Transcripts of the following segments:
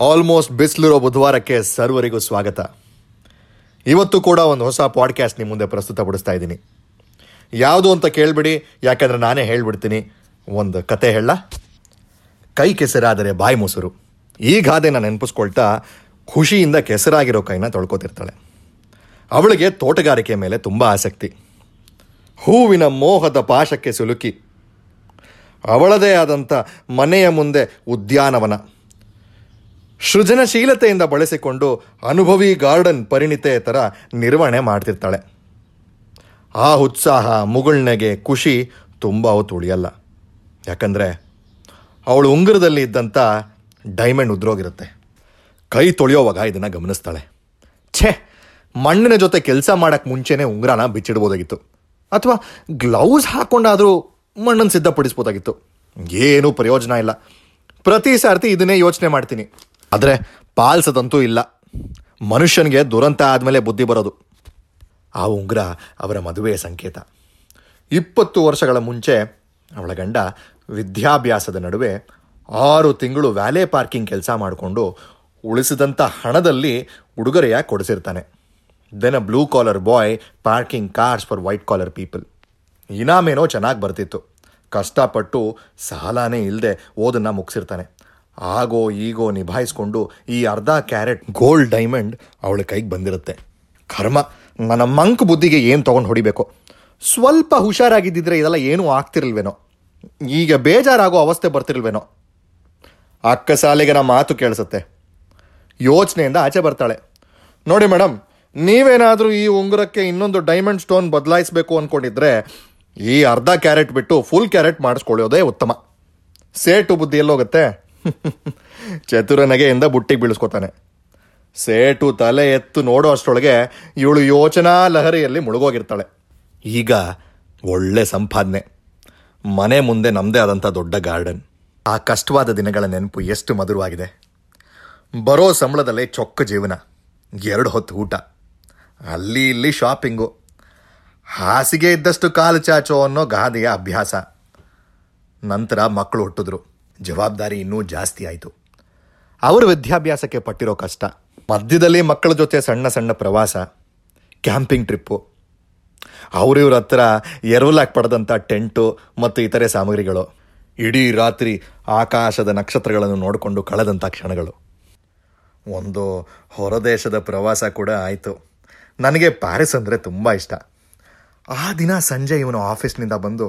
Almost ಬಿಸಿಲಿರೋ ಬುಧವಾರಕ್ಕೆ ಸರ್ವರಿಗೂ ಸ್ವಾಗತ. ಇವತ್ತು ಕೂಡ ಒಂದು ಹೊಸ ಪಾಡ್ಕ್ಯಾಸ್ಟ್ ನಿಮ್ಮ ಮುಂದೆ ಪ್ರಸ್ತುತಪಡಿಸ್ತಾ ಇದ್ದೀನಿ. ಯಾವುದು ಅಂತ ಕೇಳಿಬಿಡಿ, ಯಾಕಂದ್ರೆ ನಾನೇ ಹೇಳಿಬಿಡ್ತೀನಿ. ಒಂದು ಕತೆ ಹೇಳ. ಕೈ ಕೆಸರಾದರೆ ಬಾಯಿ ಮೊಸರು. ಈ ಗಾದೆನ ನೆನಪಿಸ್ಕೊಳ್ತಾ ಖುಷಿಯಿಂದ ಕೆಸರಾಗಿರೋ ಕೈನ ತೊಳ್ಕೊತಿರ್ತಾಳೆ. ಅವಳಿಗೆ ತೋಟಗಾರಿಕೆ ಮೇಲೆ ತುಂಬ ಆಸಕ್ತಿ. ಹೂವಿನ ಮೋಹದ ಪಾಶಕ್ಕೆ ಸಿಲುಕಿ. ಅವಳದೇ ಆದಂಥ ಮನೆಯ ಮುಂದೆ ಉದ್ಯಾನವನ. ಸೃಜನಶೀಲತೆಯಿಂದ ಬಳಸಿಕೊಂಡು ಅನುಭವಿ ಗಾರ್ಡನ್ ಪರಿಣಿತೆ ಥರ ನಿರ್ವಹಣೆ ಮಾಡ್ತಿರ್ತಾಳೆ. ಆ ಉತ್ಸಾಹ, ಮುಗುಳ್ನೆಗೆ ಖುಷಿ ತುಂಬ ಹೊತ್ತು ಉಳಿಯಲ್ಲ ಯಾಕಂದರೆ ಅವಳು ಉಂಗುರದಲ್ಲಿ ಇದ್ದಂಥ ಡೈಮಂಡ್ ಉದ್ರೋಗಿರುತ್ತೆ. ಕೈ ತೊಳೆಯೋವಾಗ ಇದನ್ನು ಗಮನಿಸ್ತಾಳೆ. ಛೇ, ಮಣ್ಣಿನ ಜೊತೆ ಕೆಲಸ ಮಾಡೋಕ್ಕೆ ಮುಂಚೆನೇ ಉಂಗುರನ ಬಿಚ್ಚಿಡ್ಬೋದಾಗಿತ್ತು. ಅಥವಾ ಗ್ಲೌಸ್ ಹಾಕ್ಕೊಂಡಾದರೂ ಮಣ್ಣನ್ನು ಸಿದ್ಧಪಡಿಸ್ಬೋದಾಗಿತ್ತು. ಏನೂ ಪ್ರಯೋಜನ ಇಲ್ಲ. ಪ್ರತಿ ಸಾರ್ತಿ ಇದನ್ನೇ ಯೋಚನೆ ಮಾಡ್ತೀನಿ. ಆದರೆ ಪಾಲ್ಸದಂತೂ ಇಲ್ಲ. ಮನುಷ್ಯನಿಗೆ ದುರಂತ ಆದಮೇಲೆ ಬುದ್ಧಿ ಬರೋದು. ಆ ಉಂಗುರ ಅವರ ಮದುವೆಯ ಸಂಕೇತ. ಇಪ್ಪತ್ತು ವರ್ಷಗಳ ಮುಂಚೆ ಅವಳ ಗಂಡ ವಿದ್ಯಾಭ್ಯಾಸದ ನಡುವೆ ಆರು ತಿಂಗಳು ವ್ಯಾಲೆ ಪಾರ್ಕಿಂಗ್ ಕೆಲಸ ಮಾಡಿಕೊಂಡು ಉಳಿಸಿದಂಥ ಹಣದಲ್ಲಿ ಉಡುಗೊರೆಯ ಕೊಡಿಸಿರ್ತಾನೆ. Then a blue collar boy parking cars for white collar people ಇನಾಮೇನೋ ಚೆನ್ನಾಗಿ ಬರ್ತಿತ್ತು. ಕಷ್ಟಪಟ್ಟು ಸಾಲನೇ ಇಲ್ಲದೆ ಓದನ್ನು ಮುಗಿಸಿರ್ತಾನೆ. ಆಗೋ ಈಗೋ ನಿಭಾಯಿಸ್ಕೊಂಡು ಈ ಅರ್ಧ ಕ್ಯಾರೆಟ್ ಗೋಲ್ಡ್ ಡೈಮಂಡ್ ಅವಳ ಕೈಗೆ ಬಂದಿರುತ್ತೆ. ಕರ್ಮ. ನನ್ನ ಮಂಕ್ ಬುದ್ಧಿಗೆ ಏನು ತೊಗೊಂಡು ಹೊಡಿಬೇಕು? ಸ್ವಲ್ಪ ಹುಷಾರಾಗಿದ್ದಿದ್ರೆ ಇದೆಲ್ಲ ಏನೂ ಆಗ್ತಿರಲ್ವೇನೋ? ಈಗ ಬೇಜಾರಾಗೋ ಅವಸ್ಥೆ ಬರ್ತಿರಲ್ವೇನೋ? ಅಕ್ಕ ಸಾಲಿಗೆ ನಮ್ಮ ಮಾತು ಕೇಳಿಸುತ್ತೆ. ಯೋಚನೆಯಿಂದ ಆಚೆ ಬರ್ತಾಳೆ. ನೋಡಿ ಮೇಡಮ್ ನೀವೇನಾದರೂ ಈ ಉಂಗುರಕ್ಕೆ ಇನ್ನೊಂದು ಡೈಮಂಡ್ ಸ್ಟೋನ್ ಬದಲಾಯಿಸಬೇಕು ಅಂದ್ಕೊಂಡಿದ್ರೆ ಈ ಅರ್ಧ ಕ್ಯಾರೆಟ್ ಬಿಟ್ಟು ಫುಲ್ ಕ್ಯಾರೆಟ್ ಮಾಡಿಸ್ಕೊಳ್ಳೋದೇ ಉತ್ತಮ. ಸೇಟು ಬುದ್ಧಿ ಎಲ್ಲೋಗುತ್ತೆ? ಚತುರ ನಗೆಯಿಂದ ಬುಟ್ಟಿಗೆ ಬೀಳಿಸ್ಕೊತಾನೆ. ಸೇಟು ತಲೆ ಎತ್ತು ನೋಡೋ ಅಷ್ಟರೊಳಗೆ ಇವಳು ಯೋಚನಾ ಲಹರಿಯಲ್ಲಿ ಮುಳುಗೋಗಿರ್ತಾಳೆ. ಈಗ ಒಳ್ಳೆ ಸಂಪಾದನೆ. ಮನೆ ಮುಂದೆ ನಮ್ಮದೇ ಆದಂಥ ದೊಡ್ಡ ಗಾರ್ಡನ್. ಆ ಕಷ್ಟವಾದ ದಿನಗಳ ನೆನಪು ಎಷ್ಟು ಮಧುರವಾಗಿದೆ. ಬರೋ ಸಂಬಳದಲ್ಲೇ ಚೊಕ್ಕ ಜೀವನ, ಎರಡು ಹೊತ್ತು ಊಟ. ಅಲ್ಲಿ ಇಲ್ಲಿ ಶಾಪಿಂಗು. ಹಾಸಿಗೆ ಇದ್ದಷ್ಟು ಕಾಲು ಚಾಚೋ ಅನ್ನೋ ಗಾದೆಯ ಅಭ್ಯಾಸ. ನಂತರ ಮಕ್ಕಳು ಹುಟ್ಟಿದ್ರು. ಜವಾಬ್ದಾರಿ ಇನ್ನೂ ಜಾಸ್ತಿ ಆಯಿತು. ಅವರ ವಿದ್ಯಾಭ್ಯಾಸಕ್ಕೆ ಪಟ್ಟಿರೋ ಕಷ್ಟ. ಮಧ್ಯದಲ್ಲಿ ಮಕ್ಕಳ ಜೊತೆ ಸಣ್ಣ ಸಣ್ಣ ಪ್ರವಾಸ, ಕ್ಯಾಂಪಿಂಗ್ ಟ್ರಿಪ್ಪು. ಅವರಿವ್ರ ಹತ್ರ ಎರವಲಾಗಿ ಪಡೆದಂಥ ಟೆಂಟು ಮತ್ತು ಇತರೆ ಸಾಮಗ್ರಿಗಳು. ಇಡೀ ರಾತ್ರಿ ಆಕಾಶದ ನಕ್ಷತ್ರಗಳನ್ನು ನೋಡಿಕೊಂಡು ಕಳೆದಂಥ ಕ್ಷಣಗಳು. ಒಂದು ಹೊರದೇಶದ ಪ್ರವಾಸ ಕೂಡ ಆಯಿತು. ನನಗೆ ಪ್ಯಾರಿಸ್ ಅಂದರೆ ತುಂಬ ಇಷ್ಟ. ಆ ದಿನ ಸಂಜೆ ಇವನು ಆಫೀಸ್ನಿಂದ ಬಂದು,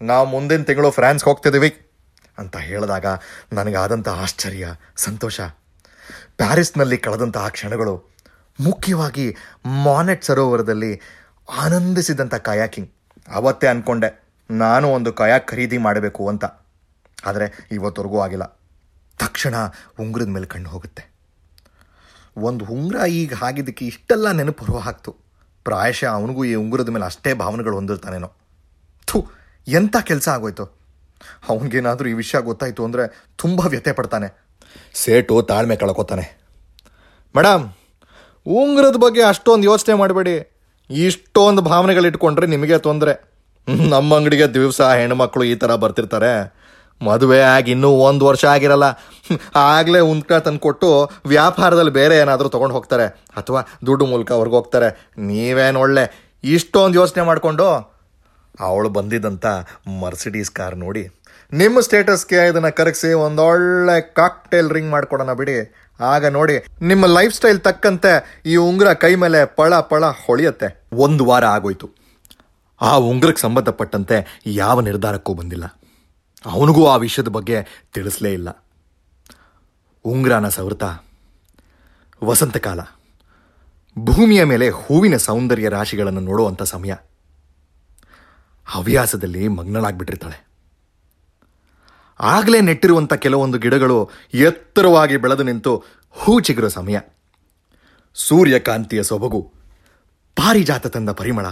ನಾವು ಮುಂದಿನ ತಿಂಗಳು ಫ್ರಾನ್ಸ್ಗೆ ಹೋಗ್ತಿದ್ದೀವಿ. ಅಂತ ಹೇಳಿದಾಗ ನನಗಾದಂಥ ಆಶ್ಚರ್ಯ, ಸಂತೋಷ. ಪ್ಯಾರಿಸ್ನಲ್ಲಿ ಕಳೆದಂಥ ಆ ಕ್ಷಣಗಳು ಮುಖ್ಯವಾಗಿ ಮಾನೆಟ್ ಸರೋವರದಲ್ಲಿ ಆನಂದಿಸಿದಂಥ ಕಯಾಕಿಂಗ್. ಆವತ್ತೇ ಅಂದ್ಕೊಂಡೆ ನಾನು ಒಂದು ಕಯಾಕ್ ಖರೀದಿ ಮಾಡಬೇಕು ಅಂತ. ಆದರೆ ಇವತ್ತವರೆಗೂ ಆಗಿಲ್ಲ. ತಕ್ಷಣ ಉಂಗುರದ ಮೇಲೆ ಕಣ್ಣು ಹೋಗುತ್ತೆ. ಒಂದು ಉಂಗುರ ಈಗ ಆಗಿದ್ದಕ್ಕೆ ಇಷ್ಟೆಲ್ಲ ನೆನಪು ಹೊರ ಹಾಕ್ತು. ಪ್ರಾಯಶಃ ಅವನಿಗೂ ಈ ಉಂಗುರದ ಮೇಲೆ ಅಷ್ಟೇ ಭಾವನೆಗಳು ಹೊಂದಿರ್ತಾನೇನೋ. ಥು, ಎಂಥ ಕೆಲಸ ಆಗೋಯ್ತು. ಅವನಿಗೇನಾದರೂ ಈ ವಿಷಯ ಗೊತ್ತಾಯಿತು ಅಂದರೆ ತುಂಬ ವ್ಯಥೆ ಪಡ್ತಾನೆ ಸೇಟು ತಾಳ್ಮೆ ಕಳ್ಕೊತಾನೆ. ಮೇಡಮ್ ಉಂಗ್ರದ ಬಗ್ಗೆ ಅಷ್ಟೊಂದು ಯೋಚನೆ ಮಾಡಬೇಡಿ. ಇಷ್ಟೊಂದು ಭಾವನೆಗಳಿಟ್ಕೊಂಡ್ರೆ ನಿಮಗೆ ತೊಂದರೆ. ನಮ್ಮ ಅಂಗಡಿಗೆ ದಿವಸ ಹೆಣ್ಮಕ್ಳು ಈ ಥರ ಬರ್ತಿರ್ತಾರೆ. ಮದುವೆ ಆಗಿ ಇನ್ನೂ ಒಂದು ವರ್ಷ ಆಗಿರಲ್ಲ. ಆಗಲೇ ಉಂಕ ತಂದುಕೊಟ್ಟು ವ್ಯಾಪಾರದಲ್ಲಿ ಬೇರೆ ಏನಾದರೂ ತೊಗೊಂಡು ಹೋಗ್ತಾರೆ. ಅಥವಾ ದುಡ್ಡು ಮೂಲಕ ಅವ್ರಿಗೆ ಹೋಗ್ತಾರೆ. ನೀವೇನು ಒಳ್ಳೆ? ಇಷ್ಟೊಂದು ಯೋಚನೆ ಮಾಡಿಕೊಂಡು ಅವಳು ಬಂದಿದ್ದಂಥ ಮರ್ಸಿಡೀಸ್ ಕಾರ್ ನೋಡಿ ನಿಮ್ಮ ಸ್ಟೇಟಸ್ಗೆ ಇದನ್ನು ಕರಗಿಸಿ ಒಂದೊಳ್ಳೆ ಕಾಕ್ಟೇಲ್ ರಿಂಗ್ ಮಾಡ್ಕೊಡೋಣ ಬಿಡಿ. ಆಗ ನೋಡಿ ನಿಮ್ಮ ಲೈಫ್ ಸ್ಟೈಲ್ ತಕ್ಕಂತೆ ಈ ಉಂಗುರ ಕೈ ಮೇಲೆ ಪಳ ಪಳ ಹೊಳೆಯುತ್ತೆ. ಒಂದು ವಾರ ಆಗೋಯ್ತು. ಆ ಉಂಗುರಕ್ಕೆ ಸಂಬಂಧಪಟ್ಟಂತೆ ಯಾವ ನಿರ್ಧಾರಕ್ಕೂ ಬಂದಿಲ್ಲ. ಅವನಿಗೂ ಆ ವಿಷಯದ ಬಗ್ಗೆ ತಿಳಿಸ್ಲೇ ಇಲ್ಲ. ಉಂಗುರನ ಸವೃತ ವಸಂತಕಾಲ. ಭೂಮಿಯ ಮೇಲೆ ಹೂವಿನ ಸೌಂದರ್ಯ ರಾಶಿಗಳನ್ನು ನೋಡುವಂಥ ಸಮಯ. ಹವ್ಯಾಸದಲ್ಲಿ ಮಗ್ನಳಾಗ್ಬಿಟ್ಟಿರ್ತಾಳೆ. ಆಗಲೇ ನೆಟ್ಟಿರುವಂಥ ಕೆಲವೊಂದು ಗಿಡಗಳು ಎತ್ತರವಾಗಿ ಬೆಳೆದು ನಿಂತು ಹೂ ಚಿಗುರೋ ಸಮಯ. ಸೂರ್ಯಕಾಂತಿಯ ಸೊಬಗು ಪಾರಿಜಾತ ತಂದ ಪರಿಮಳ,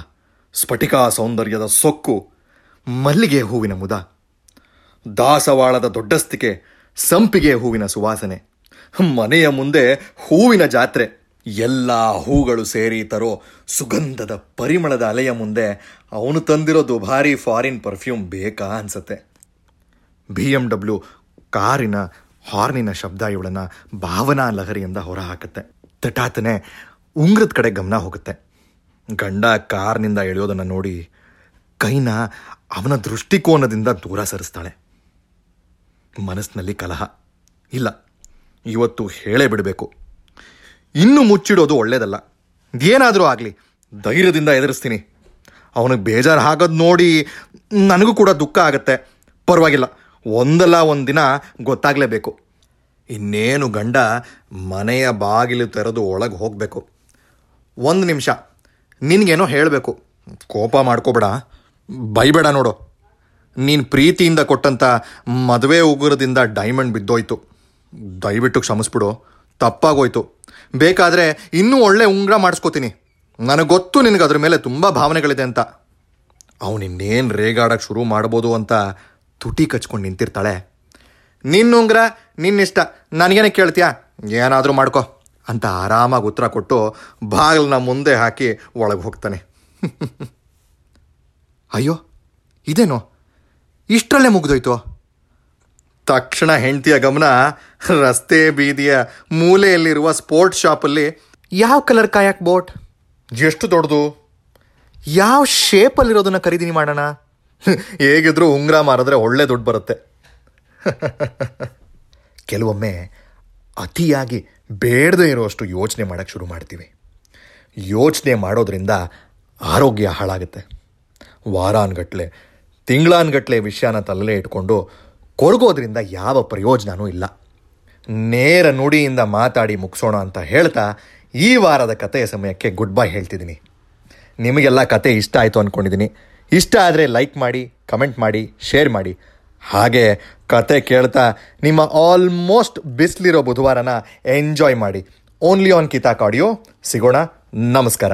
ಸ್ಫಟಿಕಾ ಸೌಂದರ್ಯದ ಸೊಕ್ಕು, ಮಲ್ಲಿಗೆ ಹೂವಿನ ಮುದ, ದಾಸವಾಳದ ದೊಡ್ಡಸ್ತಿಕೆ, ಸಂಪಿಗೆ ಹೂವಿನ ಸುವಾಸನೆ, ಮನೆಯ ಮುಂದೆ ಹೂವಿನ ಜಾತ್ರೆ. ಎಲ್ಲ ಹೂಗಳು ಸೇರಿ ತರೋ ಸುಗಂಧದ ಪರಿಮಳದ ಅಲೆಯ ಮುಂದೆ ಅವನು ತಂದಿರೋ ದುಬಾರಿ ಫಾರಿನ್ ಪರ್ಫ್ಯೂಮ್ ಬೇಕಾ ಅನ್ಸತ್ತೆ. ಬಿ ಎಂ ಡಬ್ಲ್ಯೂ ಕಾರಿನ ಹಾರ್ನಿನ ಶಬ್ದ ಇವಳನ್ನ ಭಾವನಾ ಲಹರಿಯಿಂದ ಹೊರಹಾಕುತ್ತೆ. ತಟಾತನೆ ಉಂಗ್ರದ ಕಡೆ ಗಮನ ಹೋಗುತ್ತೆ. ಗಂಡ ಕಾರ್ನಿಂದ ಎಳೆಯೋದನ್ನು ನೋಡಿ ಕೈನ ಅವನ ದೃಷ್ಟಿಕೋನದಿಂದ ದೂರ ಸರಿಸ್ತಾಳೆ. ಮನಸ್ಸಿನಲ್ಲಿ ಕಲಹ ಇಲ್ಲ. ಇವತ್ತು ಹೇಳೇ ಬಿಡಬೇಕು. ಇನ್ನು ಮುಚ್ಚಿಡೋದು ಒಳ್ಳೇದಲ್ಲ. ಏನಾದರೂ ಆಗಲಿ, ಧೈರ್ಯದಿಂದ ಎದುರಿಸ್ತೀನಿ. ಅವನಿಗೆ ಬೇಜಾರು ಆಗೋದು ನೋಡಿ ನನಗೂ ಕೂಡ ದುಃಖ ಆಗುತ್ತೆ. ಪರವಾಗಿಲ್ಲ, ಒಂದಲ್ಲ ಒಂದು ದಿನ ಗೊತ್ತಾಗಲೇಬೇಕು. ಇನ್ನೇನು ಗಂಡ ಮನೆಯ ಬಾಗಿಲು ತೆರೆದು ಒಳಗೆ ಹೋಗಬೇಕು. ಒಂದು ನಿಮಿಷ, ನಿನಗೇನೋ ಹೇಳಬೇಕು. ಕೋಪ ಮಾಡ್ಕೋಬೇಡ. ಬೈಬೇಡ ನೋಡು. ನೀನು ಪ್ರೀತಿಯಿಂದ ಕೊಟ್ಟಂಥ ಮದುವೆ ಉಗುರದಿಂದ ಡೈಮಂಡ್ ಬಿದ್ದೋಯ್ತು. ದಯವಿಟ್ಟು ಕ್ಷಮಿಸ್ಬಿಡು. ತಪ್ಪಾಗೋಯ್ತು. ಬೇಕಾದರೆ ಇನ್ನೂ ಒಳ್ಳೆ ಉಂಗ್ರ ಮಾಡಿಸ್ಕೋತೀನಿ. ನನಗೆ ಗೊತ್ತು ನಿನಗೆ ಅದ್ರ ಮೇಲೆ ತುಂಬ ಭಾವನೆಗಳಿದೆ ಅಂತ. ಅವನಿನ್ನೇನು ರೇಗಾಡಕ್ಕೆ ಶುರು ಮಾಡ್ಬೋದು ಅಂತ ತುಟಿ ಕಚ್ಕೊಂಡು ನಿಂತಿರ್ತಾಳೆ. ನಿನ್ನ ಉಂಗ್ರ ನಿನ್ನಿಷ್ಟ ನನಗೇನೆ ಕೇಳ್ತೀಯಾ? ಏನಾದರೂ ಮಾಡ್ಕೋ ಅಂತ ಆರಾಮಾಗಿ ಉತ್ತರ ಕೊಟ್ಟು ಬಾಗಿಲನ್ನ ಮುಂದೆ ಹಾಕಿ ಒಳಗೆ ಹೋಗ್ತಾನೆ. ಅಯ್ಯೋ, ಇದೇನು? ಇಷ್ಟರಲ್ಲೇ ಮುಗ್ದೋಯ್ತು. ತಕ್ಷಣ ಹೆಂಡತಿಯ ಗಮನ ರಸ್ತೆ ಬೀದಿಯ ಮೂಲೆಯಲ್ಲಿರುವ ಸ್ಪೋರ್ಟ್ಸ್ ಶಾಪಲ್ಲಿ. ಯಾವ ಕಲರ್ ಕಾಯಕ್ ಬೋಟ್? ಎಷ್ಟು ದೊಡ್ಡದು? ಯಾವ ಶೇಪಲ್ಲಿರೋದನ್ನ ಖರೀದಿ ಮಾಡೋಣ? ಹೇಗಿದ್ರು ಉಂಗ್ರ ಮಾರಿದ್ರೆ ಒಳ್ಳೆ ದುಡ್ಡು ಬರುತ್ತೆ. ಕೆಲವೊಮ್ಮೆ ಅತಿಯಾಗಿ ಬೇಡದೇ ಇರುವಷ್ಟು ಯೋಚನೆ ಮಾಡೋಕ್ಕೆ ಶುರು ಮಾಡ್ತೀವಿ. ಯೋಚನೆ ಮಾಡೋದ್ರಿಂದ ಆರೋಗ್ಯ ಹಾಳಾಗುತ್ತೆ. ವಾರಾನ್ಗಟ್ಲೆ ತಿಂಗಳಾನ್ಗಟ್ಲೆ ವಿಷಯನ ತಲೆಯಲ್ಲೇ ಇಟ್ಕೊಂಡು ಕೊರಗೋದ್ರಿಂದ ಯಾವ ಪ್ರಯೋಜನವೂ ಇಲ್ಲ. ನೇರ ನುಡಿಯಿಂದ ಮಾತಾಡಿ ಮುಗಿಸೋಣ ಅಂತ ಹೇಳ್ತಾ ಈ ವಾರದ ಕಥೆಯ ಸಮಯಕ್ಕೆ ಗುಡ್ ಬೈ ಹೇಳ್ತಿದ್ದೀನಿ. ನಿಮಗೆಲ್ಲ ಕತೆ ಇಷ್ಟ ಆಯಿತು ಅಂದ್ಕೊಂಡಿದ್ದೀನಿ ಇಷ್ಟ ಆದರೆ ಲೈಕ್ ಮಾಡಿ ಕಮೆಂಟ್ ಮಾಡಿ ಶೇರ್ ಮಾಡಿ. ಹಾಗೆ ಕತೆ ಕೇಳ್ತಾ ನಿಮ್ಮ ಆಲ್ಮೋಸ್ಟ್ ಬಿಸಿಲಿರೋ ಬುಧವಾರನ ಎಂಜಾಯ್ ಮಾಡಿ. ಓನ್ಲಿ ಆನ್ ಕಿತಾಕ್ ಆಡಿಯೋ ಸಿಗೋಣ. ನಮಸ್ಕಾರ.